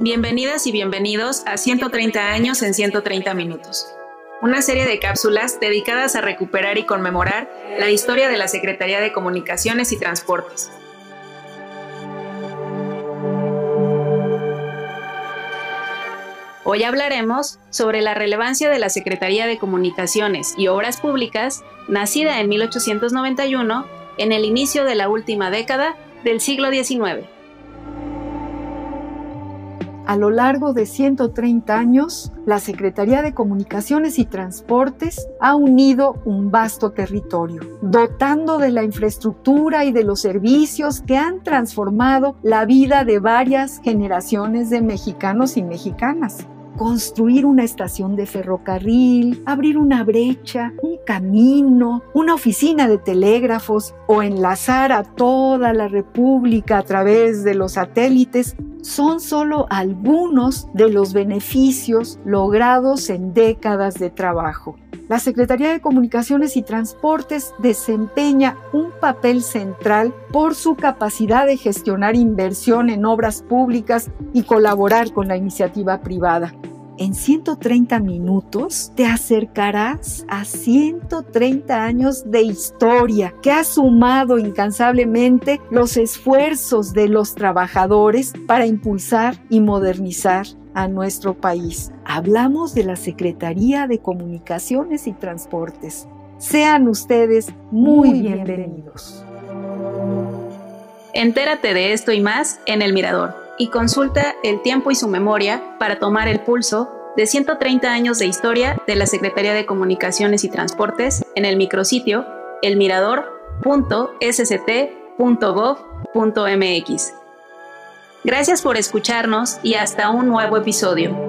Bienvenidas y bienvenidos a 130 años en 130 minutos, una serie de cápsulas dedicadas a recuperar y conmemorar la historia de la Secretaría de Comunicaciones y Transportes. Hoy hablaremos sobre la relevancia de la Secretaría de Comunicaciones y Obras Públicas, nacida en 1891, en el inicio de la última década del siglo XIX. A lo largo de 130 años, la Secretaría de Comunicaciones y Transportes ha unido un vasto territorio, dotando de la infraestructura y de los servicios que han transformado la vida de varias generaciones de mexicanos y mexicanas construir una estación de ferrocarril, abrir una brecha, un camino, una oficina de telégrafos o enlazar a toda la República a través de los satélites son solo algunos de los beneficios logrados en décadas de trabajo. La Secretaría de Comunicaciones y Transportes desempeña un papel central por su capacidad de gestionar inversión en obras públicas y colaborar con la iniciativa privada en 130 minutos te acercarás a 130 años de historia que ha sumado incansablemente los esfuerzos de los trabajadores para impulsar y modernizar a nuestro país. Hablamos de la Secretaría de Comunicaciones y Transportes. Sean ustedes muy, bienvenidos. Entérate de esto y más en El Mirador y consulta el tiempo y su memoria para tomar el pulso de 130 años de historia de la Secretaría de Comunicaciones y Transportes en el micrositio elmirador.sct.gov.mx. Gracias por escucharnos y hasta un nuevo episodio.